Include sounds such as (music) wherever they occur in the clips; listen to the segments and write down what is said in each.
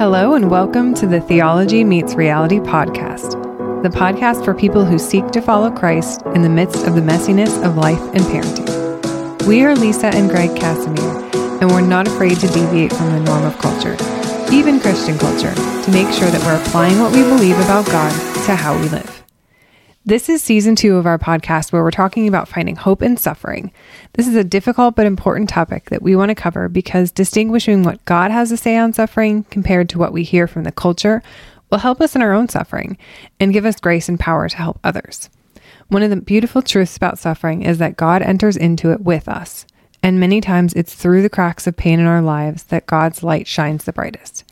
Hello, and welcome to the Theology Meets Reality podcast, the podcast for people who seek to follow Christ in the midst of the messiness of life and parenting. We are Lisa and Greg Casimir, and we're not afraid to deviate from the norm of culture, even Christian culture, to make sure that we're applying what we believe about God to how we live. This is season two of our podcast where we're talking about finding hope in suffering. This is a difficult but important topic that we want to cover because distinguishing what God has to say on suffering compared to what we hear from the culture will help us in our own suffering and give us grace and power to help others. One of the beautiful truths about suffering is that God enters into it with us, and many times it's through the cracks of pain in our lives that God's light shines the brightest.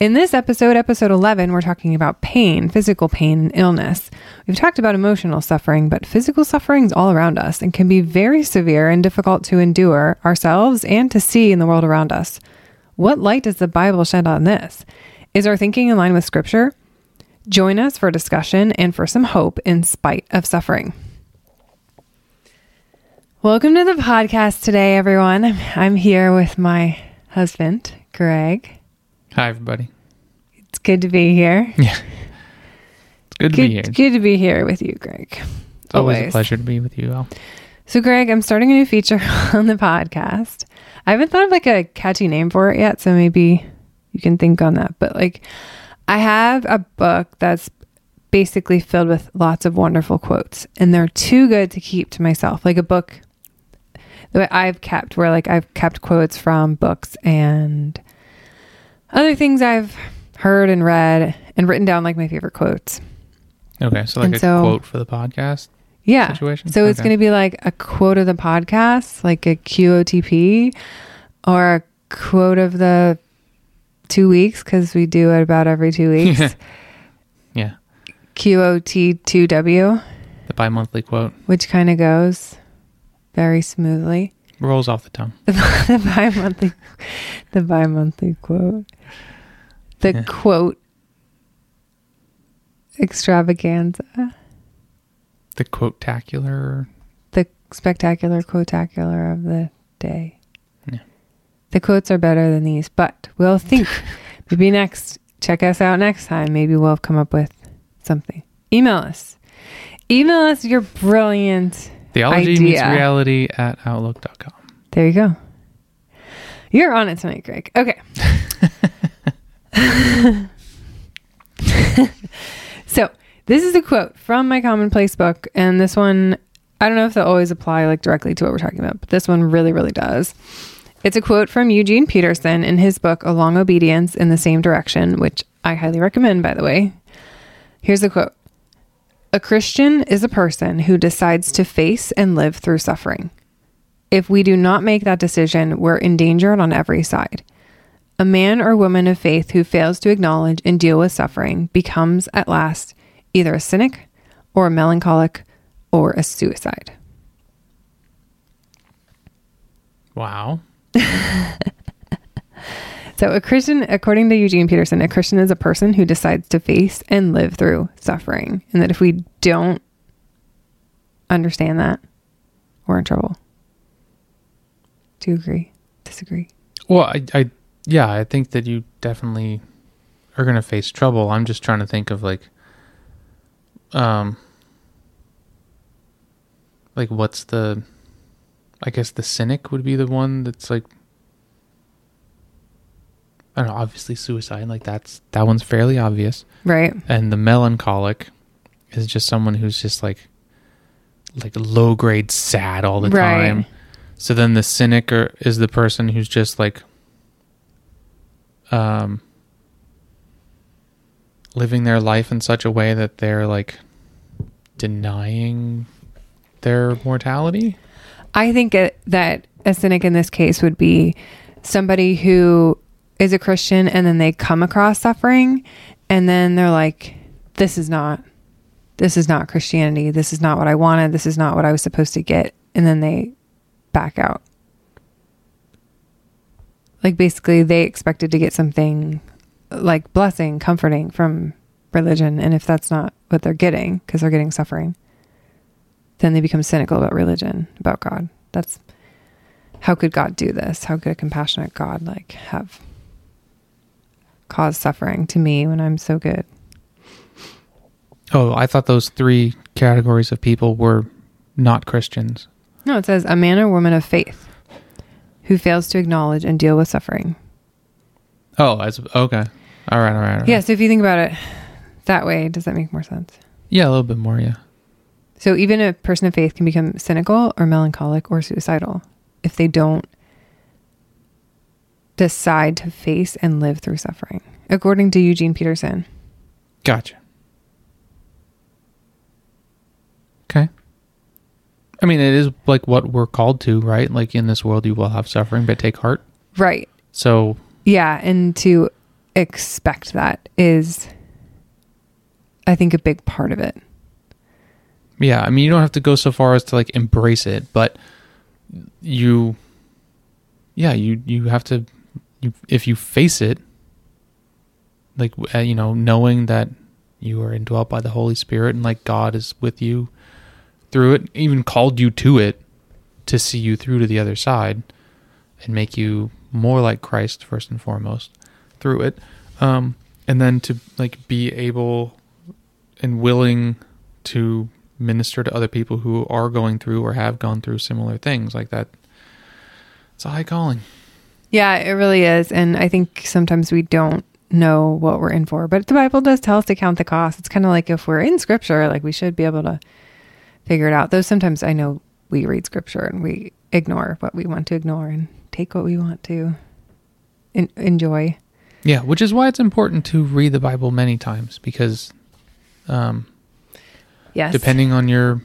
In this episode, episode 11, we're talking about pain, physical pain, and illness. We've talked about emotional suffering, but physical suffering is all around us and can be very severe and difficult to endure ourselves and to see in the world around us. What light does the Bible shed on this? Is our thinking in line with Scripture? Join us for discussion and for some hope in spite of suffering. Welcome to the podcast today, everyone. I'm here with my husband, Greg. Hi, everybody. It's good to be here. (laughs) Yeah. It's good to good, be here. Good to be here with you, Greg. It's always, a pleasure to be with you all. So, Greg, I'm starting a new feature (laughs) on the podcast. I haven't thought of like a catchy name for it yet, so maybe you can think on that. But like, I have a book that's basically filled with lots of wonderful quotes, and they're too good to keep to myself. Like a book that I've kept, where like I've kept quotes from books and other things I've heard and read and written down like my favorite quotes. Okay, so like And a so- quote for the podcast. Yeah. Situation? So it's going to be like a quote of the podcast, like a QOTP or a quote of the two weeks because we do it about every two (laughs) weeks. Yeah, QOT2W, the bi-monthly quote which kind of goes very smoothly. rolls off the tongue. The, (laughs) the bi-monthly, the bi-monthly quote, the Yeah. quote extravaganza, The quote-tacular. the spectacular quotacular of the day. Yeah. The quotes are better than these, but we'll think. (laughs) Maybe next, check us out next time. Maybe we'll come up with something. Email us. Email us your brilliant. Theology meets reality at outlook.com. There you go. You're on it tonight, Greg. Okay. (laughs) (laughs) so, this is a quote from my commonplace book, and this one, I don't know if they'll always apply like directly to what we're talking about, but this one really, really does. It's a quote from Eugene Peterson in his book, A Long Obedience in the Same Direction, which I highly recommend, by the way. Here's the quote A Christian is a person who decides to face and live through suffering. If we do not make that decision, we're endangered on every side. A man or woman of faith who fails to acknowledge and deal with suffering becomes, at last, either a cynic or a melancholic or a suicide. Wow. (laughs) So, a Christian, according to Eugene Peterson, a Christian is a person who decides to face and live through suffering. And that if we don't understand that, we're in trouble. Do you agree? Disagree? Well, I, I, yeah, I think that you definitely are going to face trouble. I'm just trying to think of like, um, like what's the, I guess the cynic would be the one that's like, I don't know, obviously suicide. Like that's, that one's fairly obvious. Right. And the melancholic is just someone who's just like, like low grade sad all the Right. time. So then the cynic is the person who's just like um living their life in such a way that they're like denying their mortality. I think it, that a cynic in this case would be somebody who is a Christian and then they come across suffering and then they're like, this is not, this is not Christianity. This is not what I wanted. This is not what I was supposed to get. And then they back out. Like basically, they expected to get something like blessing, comforting from religion. And if that's not what they're getting, because they're getting suffering, then they become cynical about religion, about God. That's how could God do this? How could a compassionate God like have caused suffering to me when I'm so good. Oh, I thought those three categories of people were not Christians. No, it says a man or woman of faith who fails to acknowledge and deal with suffering. Oh, as okay. All right, all right. All right. Yeah, so if you think about it that way, does that make more sense? Yeah, a little bit more, yeah. So even a person of faith can become cynical or melancholic or suicidal if they don't decide to face and live through suffering, according to Eugene Peterson. Gotcha. Okay. I mean, it is like what we're called to, right? Like in this world, you will have suffering, but take heart. Right. So, Yeah, and to expect that is I think a big part of it. yeah, I mean, you don't have to go so far as to like embrace it, but you, yeah, you you have to, you if you face it, like uh, you know, knowing that you are indwelt by the Holy Spirit and like God is with you through it, even called you to it to see you through to the other side and make you more like Christ first and foremost through it. Um, and then to like be able and willing to minister to other people who are going through or have gone through similar things like that. It's a high calling. Yeah, it really is. And I think sometimes we don't know what we're in for. But the Bible does tell us to count the cost. It's kind of like if we're in scripture, like we should be able to figure it out. Though sometimes I know we read scripture and we ignore what we want to ignore and take what we want to en- enjoy. Yeah, which is why it's important to read the Bible many times because um, Yes. depending on your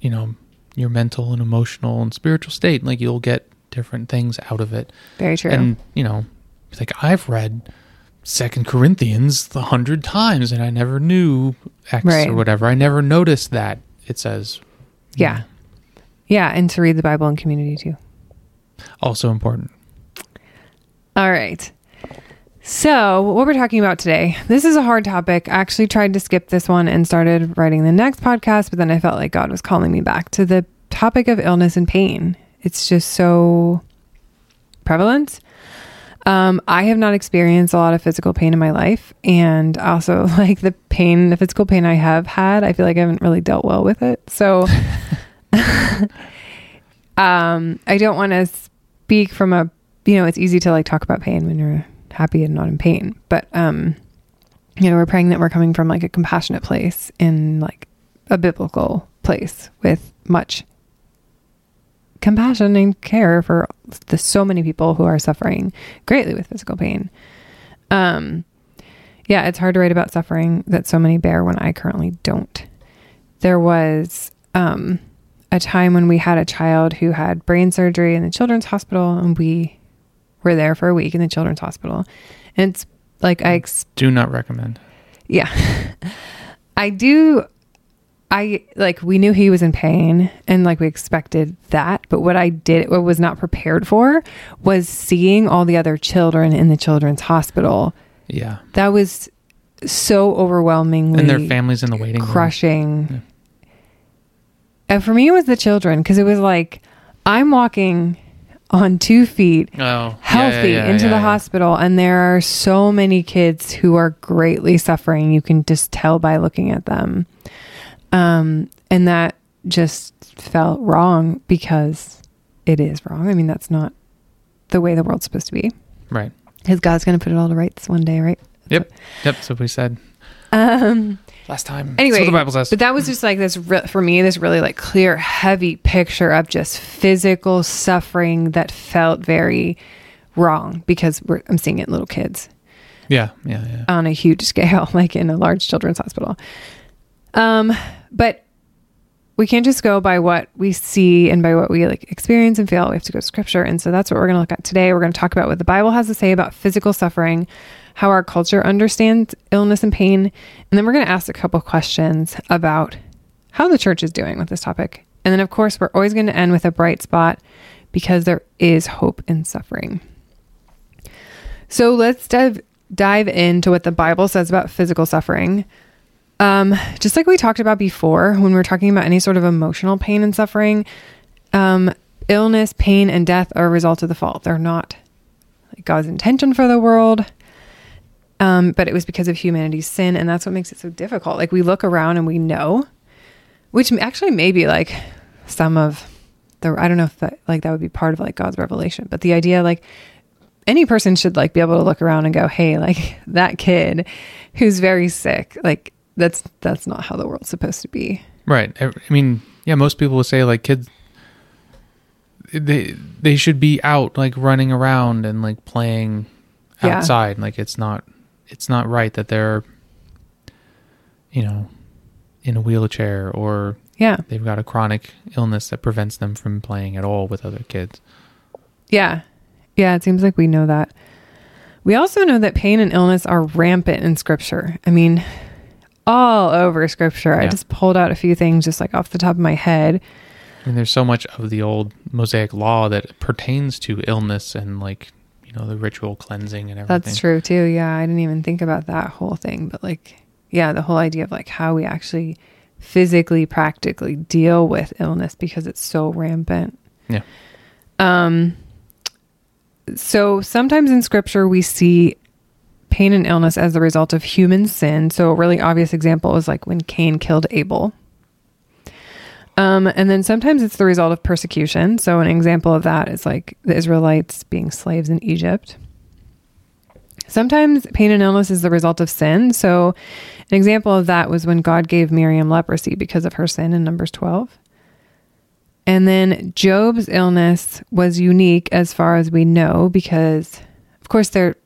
you know your mental and emotional and spiritual state like you'll get different things out of it Very true. and you know like i've read second corinthians a hundred times and i never knew x Right. or whatever i never noticed that it says yeah. Yeah. And to read the Bible in community too. also important All right. So, what we're talking about today, this is a hard topic. I actually tried to skip this one and started writing the next podcast, but then I felt like God was calling me back to the topic of illness and pain. It's just so prevalent. Um, I have not experienced a lot of physical pain in my life. And also, (laughs) like the pain, the physical pain I have had, I feel like I haven't really dealt well with it. So, (laughs) um, I don't want to speak from a, you know, it's easy to like talk about pain when you're happy and not in pain. But, um, you know, we're praying that we're coming from like a compassionate place in like a biblical place with much compassion and care for the so many people who are suffering greatly with physical pain. Um, yeah, it's hard to write about suffering that so many bear when I currently don't. There was um, a time when we had a child who had brain surgery in the children's hospital, and we were there for a week in the children's hospital. And it's like I ex- do not recommend yeah. (laughs) I do I like we knew he was in pain and like we expected that, but what I did what was not prepared for was seeing all the other children in the children's hospital. yeah That was so overwhelmingly and their families in the waiting room crushing. And for me it was the children because it was like I'm walking on two feet oh yeah, healthy yeah, yeah, into yeah, the yeah. hospital and there are so many kids who are greatly suffering you can just tell by looking at them um and that just felt wrong because it is wrong. I mean that's not the way the world's supposed to be. Right. Because god's going to put it all to rights one day right? Yep. Yep so we said. Um last time. Anyway, the bible says. But that was just like this re- for me, this really like clear, heavy picture of just physical suffering that felt very wrong because we're, I'm seeing it in little kids. Yeah yeah yeah. On a huge scale, (laughs) like in a large children's hospital. Um, but we can't just go by what we see and by what we like experience and feel. We have to go to scripture. And so that's what we're going to look at today. We're going to talk about what the Bible has to say about physical suffering, how our culture understands illness and pain. And then we're going to ask a couple questions about how the church is doing with this topic. And then, of course, we're always going to end with a bright spot because there is hope in suffering. So let's dive dive into what the Bible says about physical suffering. Um, just like we talked about before, when we're talking about any sort of emotional pain and suffering, um, illness, pain, and death are a result of the fall. They're not God's intention for the world. Um, but it was because of humanity's sin, and that's what makes it so difficult. Like we look around and we know, which actually may be like some of the I don't know if that like that would be part of like God's revelation, but the idea like any person should like be able to look around and go, "Hey, like (laughs) that kid who's very sick, like that's that's not how the world's supposed to be." Right. I mean, yeah, most people would say like kids they they should be out like running around and like playing Yeah. outside. Like it's not it's not right that they're you know in a wheelchair or Yeah. they've got a chronic illness that prevents them from playing at all with other kids. Yeah. Yeah, it seems like we know that. We also know that pain and illness are rampant in scripture. I mean, all over scripture. I just pulled out a few things just like off the top of my head. I mean, there's so much of the old Mosaic law that pertains to illness and like you know the ritual cleansing and everything. That's true too. Yeah, I didn't even think about that whole thing, but like yeah, the whole idea of like how we actually physically practically deal with illness because it's so rampant. Yeah. Um so sometimes in scripture we see pain and illness as the result of human sin. So a really obvious example is like when Cain killed Abel. Um, and then sometimes it's the result of persecution. So an example of that is like the Israelites being slaves in Egypt. Sometimes pain and illness is the result of sin. So an example of that was when God gave Miriam leprosy because of her sin in Numbers 12. And then Job's illness was unique as far as we know because, of course, there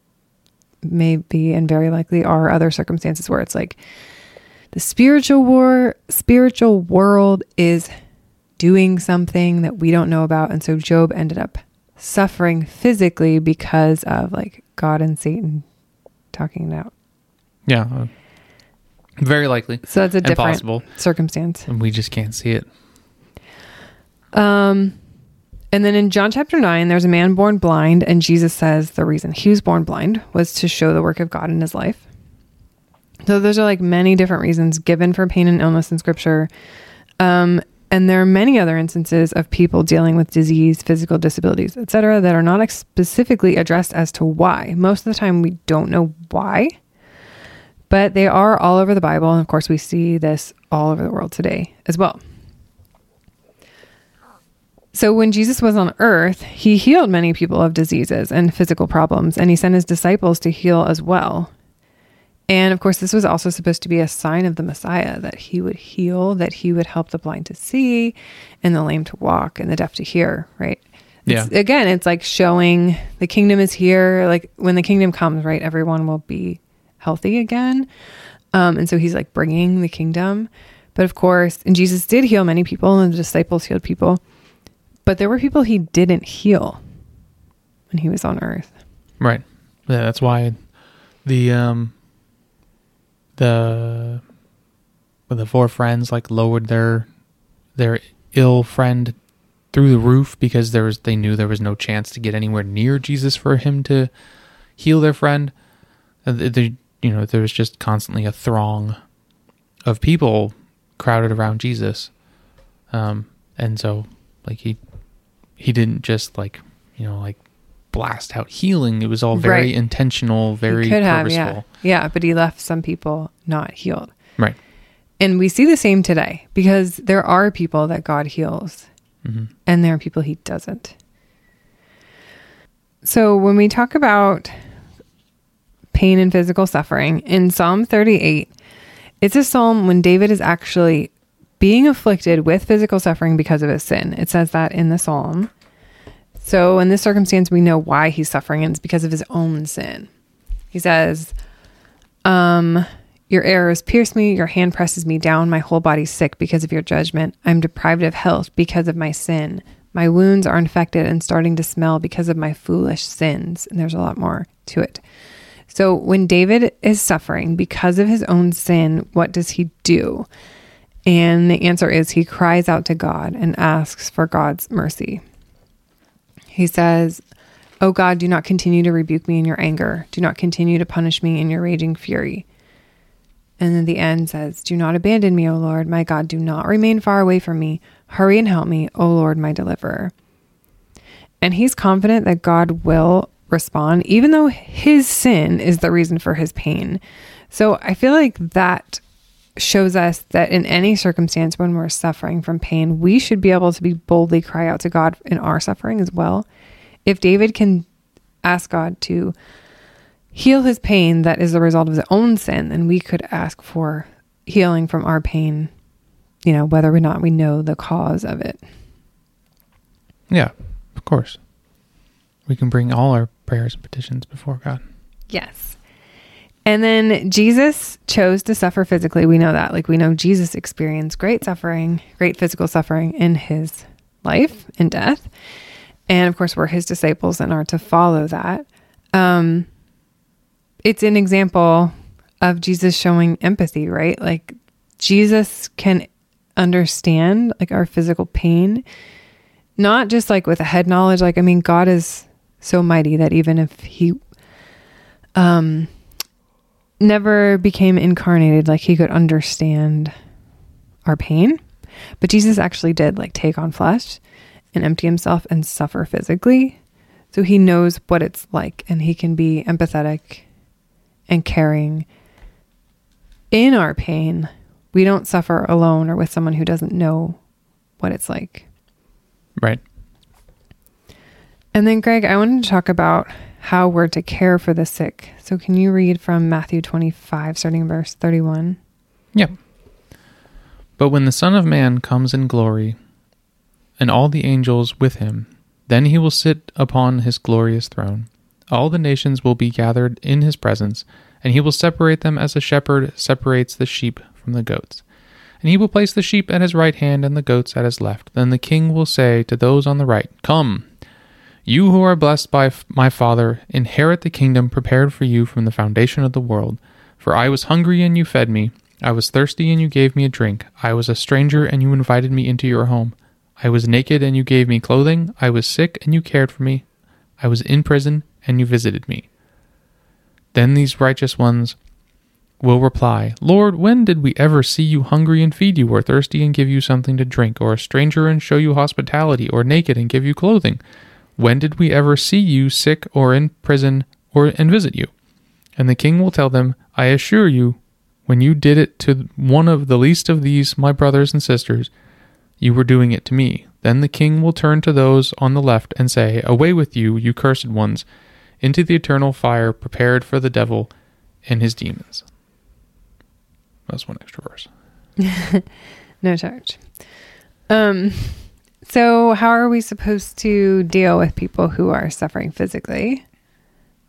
may be and very likely are other circumstances where it's like the spiritual war, spiritual world is doing something that we don't know about. And so Job ended up suffering physically because of like God and Satan talking it out. Yeah. uh, very likely. So that's a different possible. circumstance. And we just can't see it. Um, and then in John chapter 9, there's a man born blind, and Jesus says the reason he was born blind was to show the work of God in his life. So those are like many different reasons given for pain and illness in scripture. Um, and there are many other instances of people dealing with disease, physical disabilities, etc., that are not ex- specifically addressed as to why. Most of the time, we don't know why, but they are all over the Bible. And of course, we see this all over the world today as well. So, when Jesus was on earth, he healed many people of diseases and physical problems, and he sent his disciples to heal as well. And of course, this was also supposed to be a sign of the Messiah that he would heal, that he would help the blind to see, and the lame to walk, and the deaf to hear, right? It's- Yeah. again, it's like showing the kingdom is here. Like when the kingdom comes, right? Everyone will be healthy again. Um, and so he's like bringing the kingdom. But of course, and Jesus did heal many people, and the disciples healed people. But there were people he didn't heal when he was on earth. Right. Yeah, that's why the um the the four friends like lowered their their ill friend through the roof because there was they knew there was no chance to get anywhere near Jesus for him to heal their friend. Uh, th- you know, there was just constantly a throng of people crowded around Jesus, um, and so like he he didn't just like you know like blast out healing. It was all very Right. intentional, very he could have, purposeful. yeah, yeah. But he left some people not healed, Right. and we see the same today because there are people that God heals, hmm and there are people he doesn't. So when we talk about pain and physical suffering in Psalm 38, it's a psalm when David is actually being afflicted with physical suffering because of his sin. It says that in the psalm. So in this circumstance, we know why he's suffering, and it's because of his own sin. He says, um, Your arrows pierce me, your hand presses me down, my whole body's sick because of your judgment. I'm deprived of health because of my sin. My wounds are infected and starting to smell because of my foolish sins. And there's a lot more to it. So when David is suffering because of his own sin, what does he do? And the answer is he cries out to God and asks for God's mercy. He says, O God, do not continue to rebuke me in your anger. Do not continue to punish me in your raging fury. And then the end says, Do not abandon me, O Lord, my God. Do not remain far away from me. Hurry and help me, O Lord, my deliverer. And he's confident that God will respond, even though his sin is the reason for his pain. So I feel like that shows us that in any circumstance when we're suffering from pain, we should be able to be boldly cry out to God in our suffering as well. If David can ask God to heal his pain that is the result of his own sin, then we could ask for healing from our pain, you know, whether or not we know the cause of it. Yeah, of course. We can bring all our prayers and petitions before God. Yes. And then Jesus chose to suffer physically. We know that. Like we know Jesus experienced great suffering, great physical suffering in his life and death. And of course, we're his disciples and are to follow that. Um, it's an example of Jesus showing empathy, right? Like Jesus can understand like our physical pain, not just like with a head knowledge. Like, I mean, God is so mighty that even if he um never became incarnated, like he could understand our pain. But Jesus actually did like take on flesh and empty himself and suffer physically. So he knows what it's like and he can be empathetic and caring in our pain. We don't suffer alone or with someone who doesn't know what it's like. Right. And then, Greg, I wanted to talk about how we're to care for the sick. So, can you read from Matthew 25, starting in verse 31? Yeah. But when the Son of Man comes in glory, and all the angels with him, then he will sit upon his glorious throne. All the nations will be gathered in his presence, and he will separate them as a shepherd separates the sheep from the goats. And he will place the sheep at his right hand and the goats at his left. Then the king will say to those on the right, Come, you who are blessed by my Father, inherit the kingdom prepared for you from the foundation of the world. For I was hungry and you fed me. I was thirsty and you gave me a drink. I was a stranger and you invited me into your home. I was naked and you gave me clothing. I was sick and you cared for me. I was in prison and you visited me. Then these righteous ones will reply, Lord, when did we ever see you hungry and feed you, or thirsty and give you something to drink, or a stranger and show you hospitality, or naked and give you clothing? When did we ever see you sick or in prison or and visit you? And the king will tell them, I assure you, when you did it to one of the least of these my brothers and sisters, you were doing it to me. Then the king will turn to those on the left and say, Away with you, you cursed ones, into the eternal fire prepared for the devil and his demons. That's one extra verse. (laughs) no charge. Um, so, how are we supposed to deal with people who are suffering physically?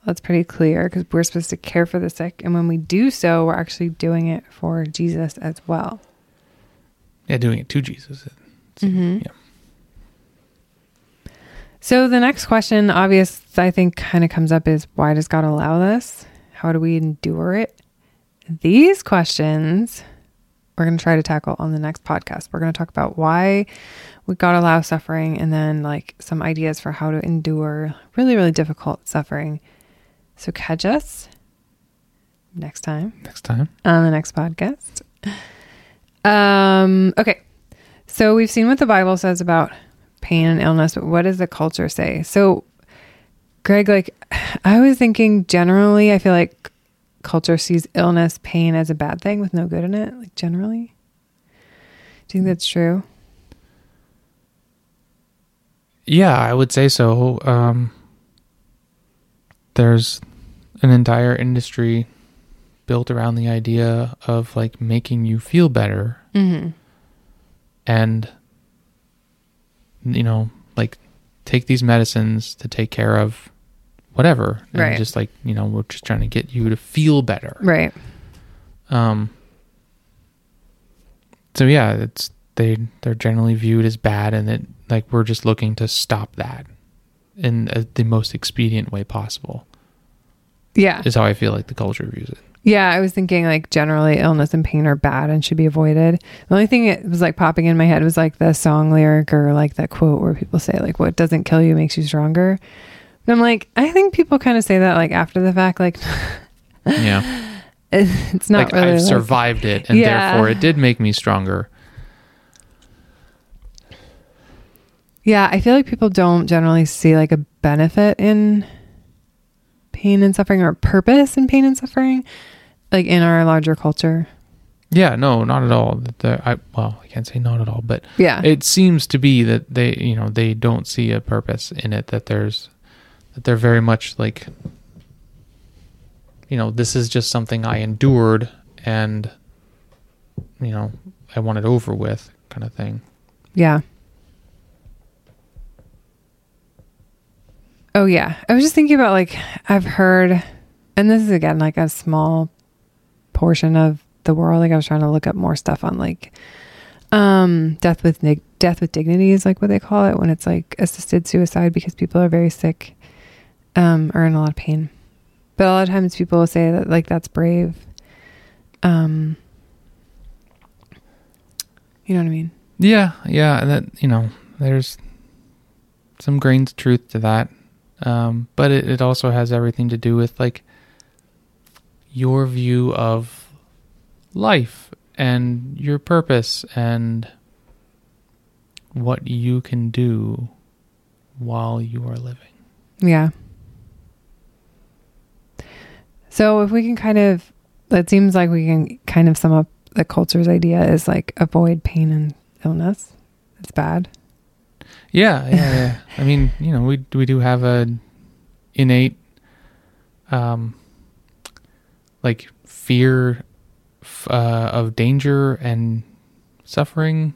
That's pretty clear because we're supposed to care for the sick. And when we do so, we're actually doing it for Jesus as well. Yeah, doing it to Jesus. Mm-hmm. Yeah. So, the next question, obvious, I think, kind of comes up is why does God allow this? How do we endure it? These questions we're going to try to tackle on the next podcast. We're going to talk about why we got to allow suffering and then like some ideas for how to endure really, really difficult suffering. So catch us next time. Next time. On the next podcast. Um, okay. So we've seen what the Bible says about pain and illness, but what does the culture say? So Greg, like (sighs) I was thinking generally, I feel like culture sees illness, pain as a bad thing with no good in it, like generally? Do you think that's true? Yeah, I would say so. Um, there's an entire industry built around the idea of like making you feel better. Mm-hmm. And, you know, like take these medicines to take care of whatever. And Right. Just like, you know, we're just trying to get you to feel better. Right. Um, so yeah, it's they they're generally viewed as bad, and that like we're just looking to stop that in uh, the most expedient way possible. Yeah. Is how I feel like the culture views it. Yeah, I was thinking like generally illness and pain are bad and should be avoided. The only thing that was like popping in my head was like the song lyric or like that quote where people say like what doesn't kill you makes you stronger. And I'm like, I think people kind of say that like after the fact, like (laughs) Yeah, (laughs) it's not like really I've like- survived it, and Yeah. therefore it did make me stronger. Yeah, I feel like people don't generally see like a benefit in pain and suffering or purpose in pain and suffering, like in our larger culture. Yeah, no, not at all. The- I well, I can't say not at all, but Yeah. it seems to be that they, you know, they don't see a purpose in it. That there's, that they're very much like, you know, this is just something I endured, and, you know, I want it over with, kind of thing. yeah. Oh yeah. I was just thinking about like I've heard and this is again like a small portion of the world. Like I was trying to look up more stuff on like um death with death with dignity is like what they call it when it's like assisted suicide because people are very sick um or in a lot of pain. But a lot of times people will say that like that's brave. Um you know what I mean? Yeah, yeah, and that you know, there's some grains of truth to that, um, but it, it also has everything to do with like your view of life and your purpose and what you can do while you are living. Yeah. So if we can kind of, it seems like we can kind of sum up the culture's idea is like avoid pain and illness. It's bad. Yeah, yeah, yeah. (laughs) I mean, you know, we we do have a innate, um, like fear f- uh, of danger and suffering,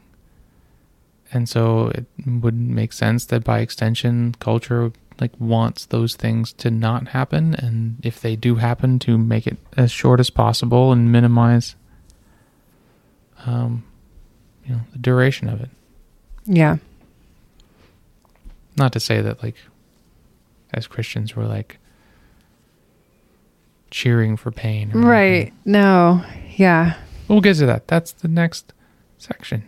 and so it would make sense that by extension, culture like wants those things to not happen, and if they do happen, to make it as short as possible and minimize, um, you know, the duration of it. Yeah. not to say that like as christians we're like cheering for pain or Right. anything. No. Yeah. we'll get to that that's the next section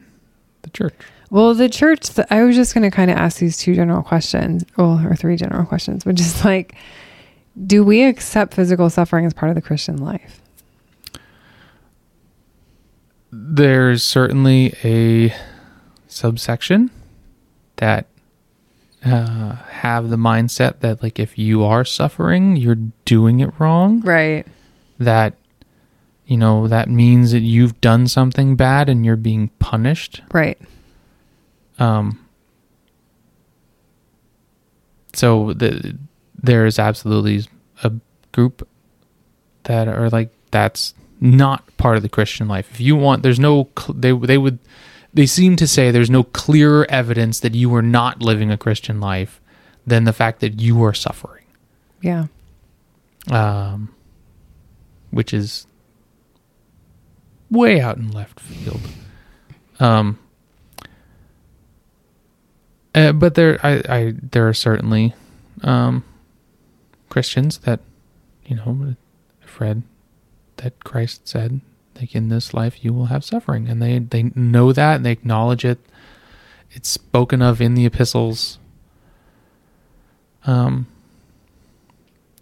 the church Well, the church, th- I was just going to kind of ask these two general questions, well, or three general questions, which is like, do we accept physical suffering as part of the Christian life? there's certainly a subsection that uh, have the mindset that like if you are suffering you're doing it wrong Right. that you know that means that you've done something bad and you're being punished Right. Um, so the, there is absolutely a group that are like that's not part of the Christian life. If you want, there's no they they would they seem to say there's no clearer evidence that you are not living a Christian life than the fact that you are suffering, Yeah. um, which is way out in left field. Um, uh, but there, I, I, there are certainly um, Christians that, you know, I've read that Christ said, like in this life you will have suffering, and they they know that and they acknowledge it. It's spoken of in the epistles. Um.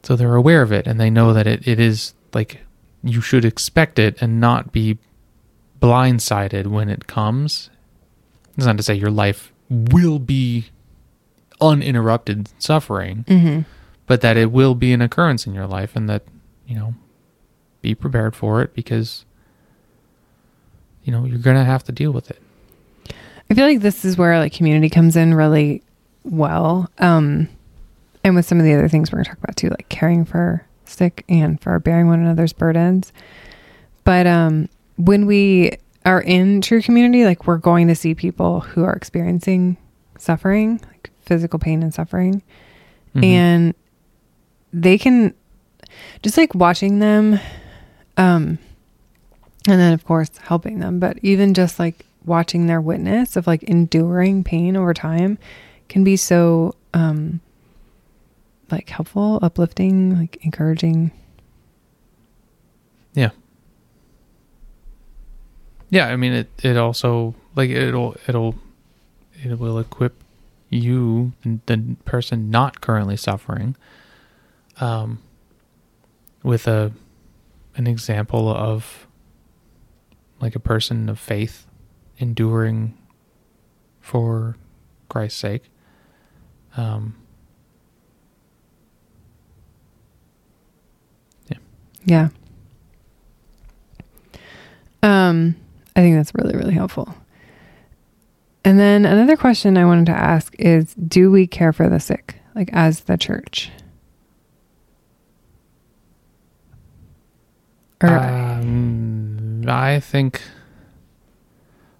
So they're aware of it, and they know that it, it is like you should expect it and not be blindsided when it comes. It's not to say your life will be uninterrupted suffering, Mm-hmm. but that it will be an occurrence in your life and that, you know, be prepared for it because, you know, you're going to have to deal with it. I feel like this is where like community comes in really well. Um, and with some of the other things we're gonna talk about too, like caring for sick and for bearing one another's burdens. But um, when we are in true community, like we're going to see people who are experiencing suffering, like physical pain and suffering, Mhm. and they can just like watching them, um, and then of course helping them, but even just like watching their witness of like enduring pain over time can be so um like helpful, uplifting, like encouraging. Yeah, I mean it. It also like it'll it'll it will equip you, and the person not currently suffering, um, with a an example of like a person of faith enduring for Christ's sake. Um, Yeah. Um, I think that's really, really helpful. And then another question I wanted to ask is Do we care for the sick, like as the church? Or, Um, I think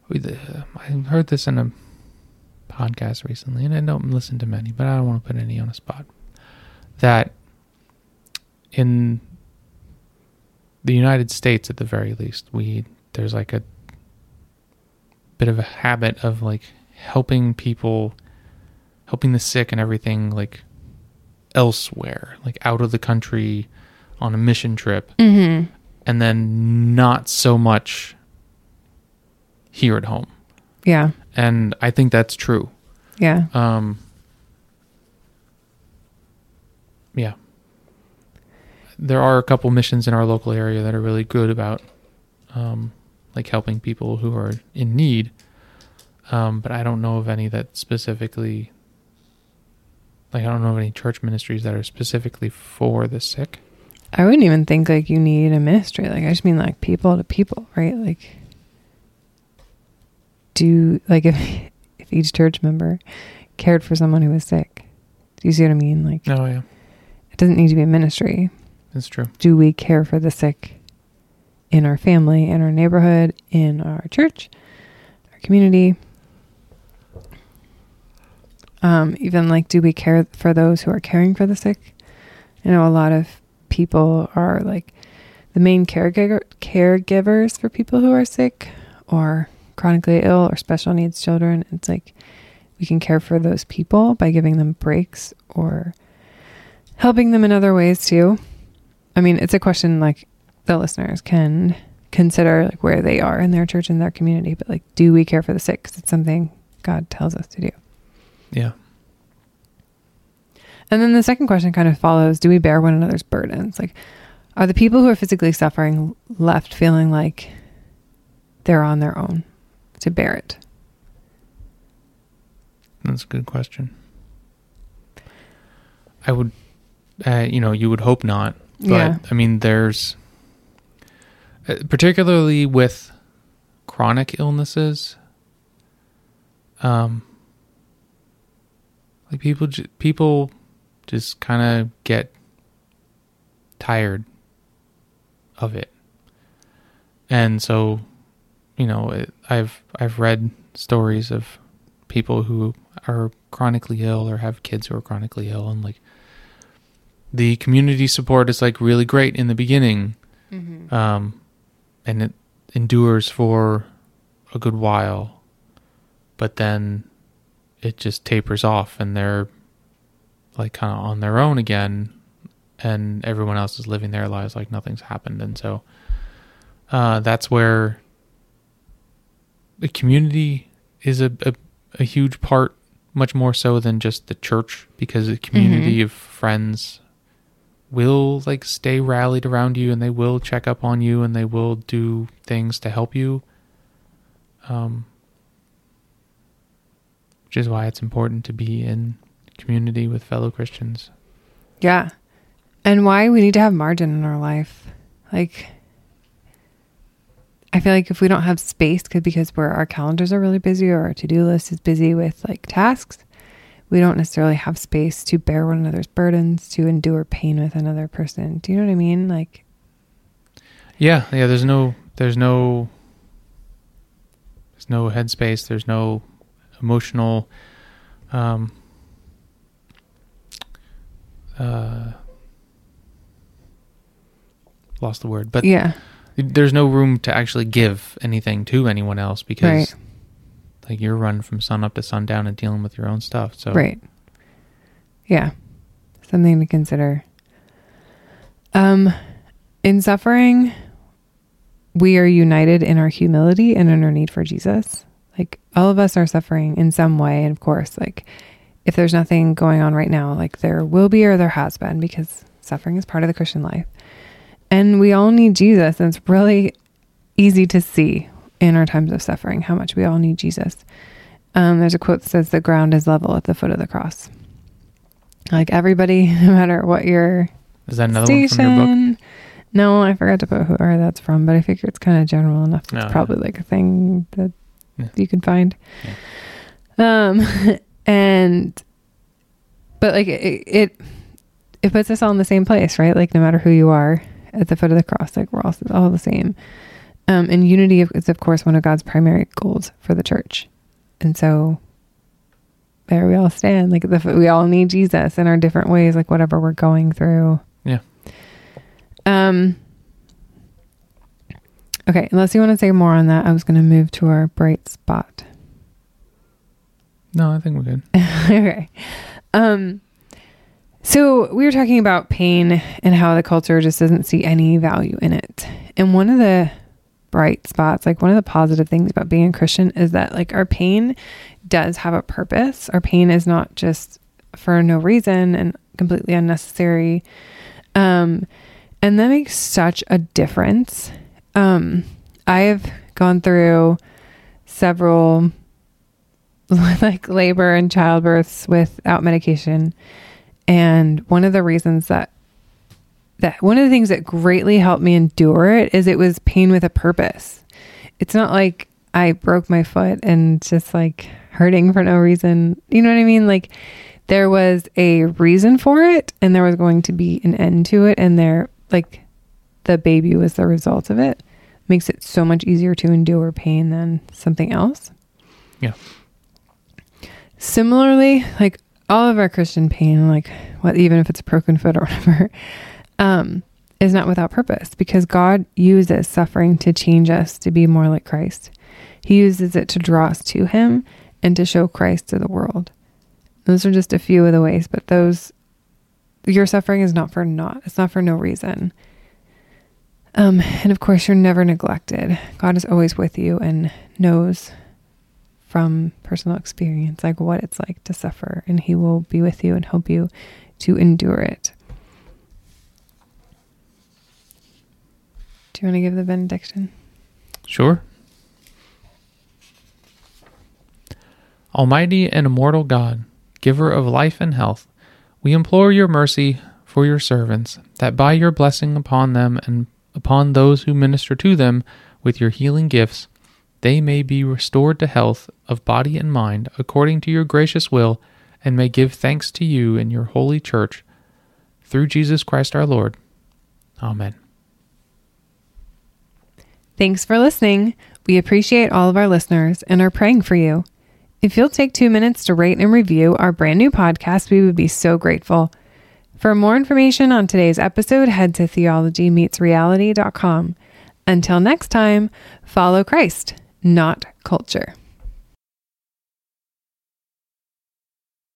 we. I heard this in a podcast recently, and I don't listen to many, but I don't want to put any on a spot. That in the United States, at the very least, we there's like a bit of a habit of like helping people, helping the sick and everything, like elsewhere, like out of the country on a mission trip Mhm. and then not so much here at home. Yeah. And I think that's true. Yeah. Um, yeah. There are a couple missions in our local area that are really good about um, like helping people who are in need. Um, but I don't know of any that specifically like I don't know of any church ministries that are specifically for the sick. I wouldn't even think like you need a ministry. Like I just mean like people to people, right? Like do like (laughs) if if each church member cared for someone who was sick. Do you see what I mean? Like Oh yeah, it doesn't need to be a ministry. that's true. Do we care for the sick in our family, in our neighborhood, in our church, our community? Um, even like, do we care for those who are caring for the sick? I know a lot of people are like the main caregiver caregivers for people who are sick or chronically ill or special needs children. It's like we can care for those people by giving them breaks or helping them in other ways too. I mean, it's a question like the listeners can consider like where they are in their church and their community, but like, do we care for the sick? 'Cause it's something God tells us to do. Yeah. And then the second question kind of follows Do we bear one another's burdens? Like, are the people who are physically suffering left feeling like they're on their own to bear it? That's a good question. I would, uh, you know, you would hope not. But Yeah. I mean, there's, particularly with chronic illnesses, um, like people, people just kind of get tired of it. And so, you know, it, I've, I've read stories of people who are chronically ill or have kids who are chronically ill and like the community support is like really great in the beginning um and it endures for a good while but then it just tapers off and they're like kind of on their own again and everyone else is living their lives like nothing's happened. And so uh that's where the community is a, a, a huge part much more so than just the church because the community of friends will like stay rallied around you and they will check up on you and they will do things to help you um which is why it's important to be in community with fellow Christians. Yeah. And why we need to have margin in our life. Like, I feel like if we don't have space, could because we're, our calendars are really busy or our to do list is busy with like tasks, we don't necessarily have space to bear one another's burdens, to endure pain with another person. Do you know what I mean? Like, Yeah, yeah, there's no there's no there's no headspace, there's no emotional um uh lost the word, but yeah, there's no room to actually give anything to anyone else because Right. Like you're running from sun up to sundown and dealing with your own stuff. So right. Yeah. Something to consider. Um, in suffering, we are united in our humility and in our need for Jesus. Like all of us are suffering in some way. And of course, like if there's nothing going on right now, like there will be or there has been because suffering is part of the Christian life. And we all need Jesus. And it's really easy to see in our times of suffering how much we all need Jesus. Um, there's a quote that says, The ground is level at the foot of the cross. Like everybody, (laughs) no matter what your is that another one from your book? No, I forgot to put who where that's from, but I figure it's kind of general enough. It's No, probably like a thing that Yeah. you can find. Um, (laughs) and but like it, it it puts us all in the same place, right? Like no matter who you are at the foot of the cross, like we're all all the same. Um, and unity is of course one of God's primary goals for the church, and so there we all stand. Like the, we all need Jesus in our different ways, like whatever we're going through. Yeah. Um. Okay, unless you want to say more on that, I was going to move to our bright spot. No, I think we're good. (laughs) okay. Um so we were talking about pain and how the culture just doesn't see any value in it. And one of the bright spots, like one of the positive things about being a Christian is that like our pain does have a purpose. Our pain is not just for no reason and completely unnecessary. Um and that makes such a difference. Um I've gone through several (laughs) like labor and childbirths without medication. And one of the reasons that that one of the things that greatly helped me endure it is it was pain with a purpose. It's not like I broke my foot and just like hurting for no reason. You know what I mean? Like there was a reason for it and there was going to be an end to it and there like the baby was the result of it. Makes it so much easier to endure pain than something else. Yeah. Similarly, like all of our Christian pain, like what even if it's a broken foot or (laughs) whatever, um, is not without purpose because God uses suffering to change us to be more like Christ. He uses it to draw us to Him and to show Christ to the world. Those are just a few of the ways, but those your suffering is not for naught. It's not for no reason. Um, and of course, you're never neglected. God is always with you and knows from personal experience, like what it's like to suffer, and He will be with you and help you to endure it. Do you want to give the benediction? Sure. Almighty and immortal God, giver of life and health, we implore your mercy for your servants, that by your blessing upon them and upon those who minister to them with your healing gifts, they may be restored to health of body and mind according to your gracious will, and may give thanks to you in your holy church. Through Jesus Christ our Lord. Amen. Thanks for listening. We appreciate all of our listeners and are praying for you. If you'll take two minutes to rate and review our brand new podcast, we would be so grateful. For more information on today's episode, head to theologymeetsreality.com. Until next time, follow Christ, not culture.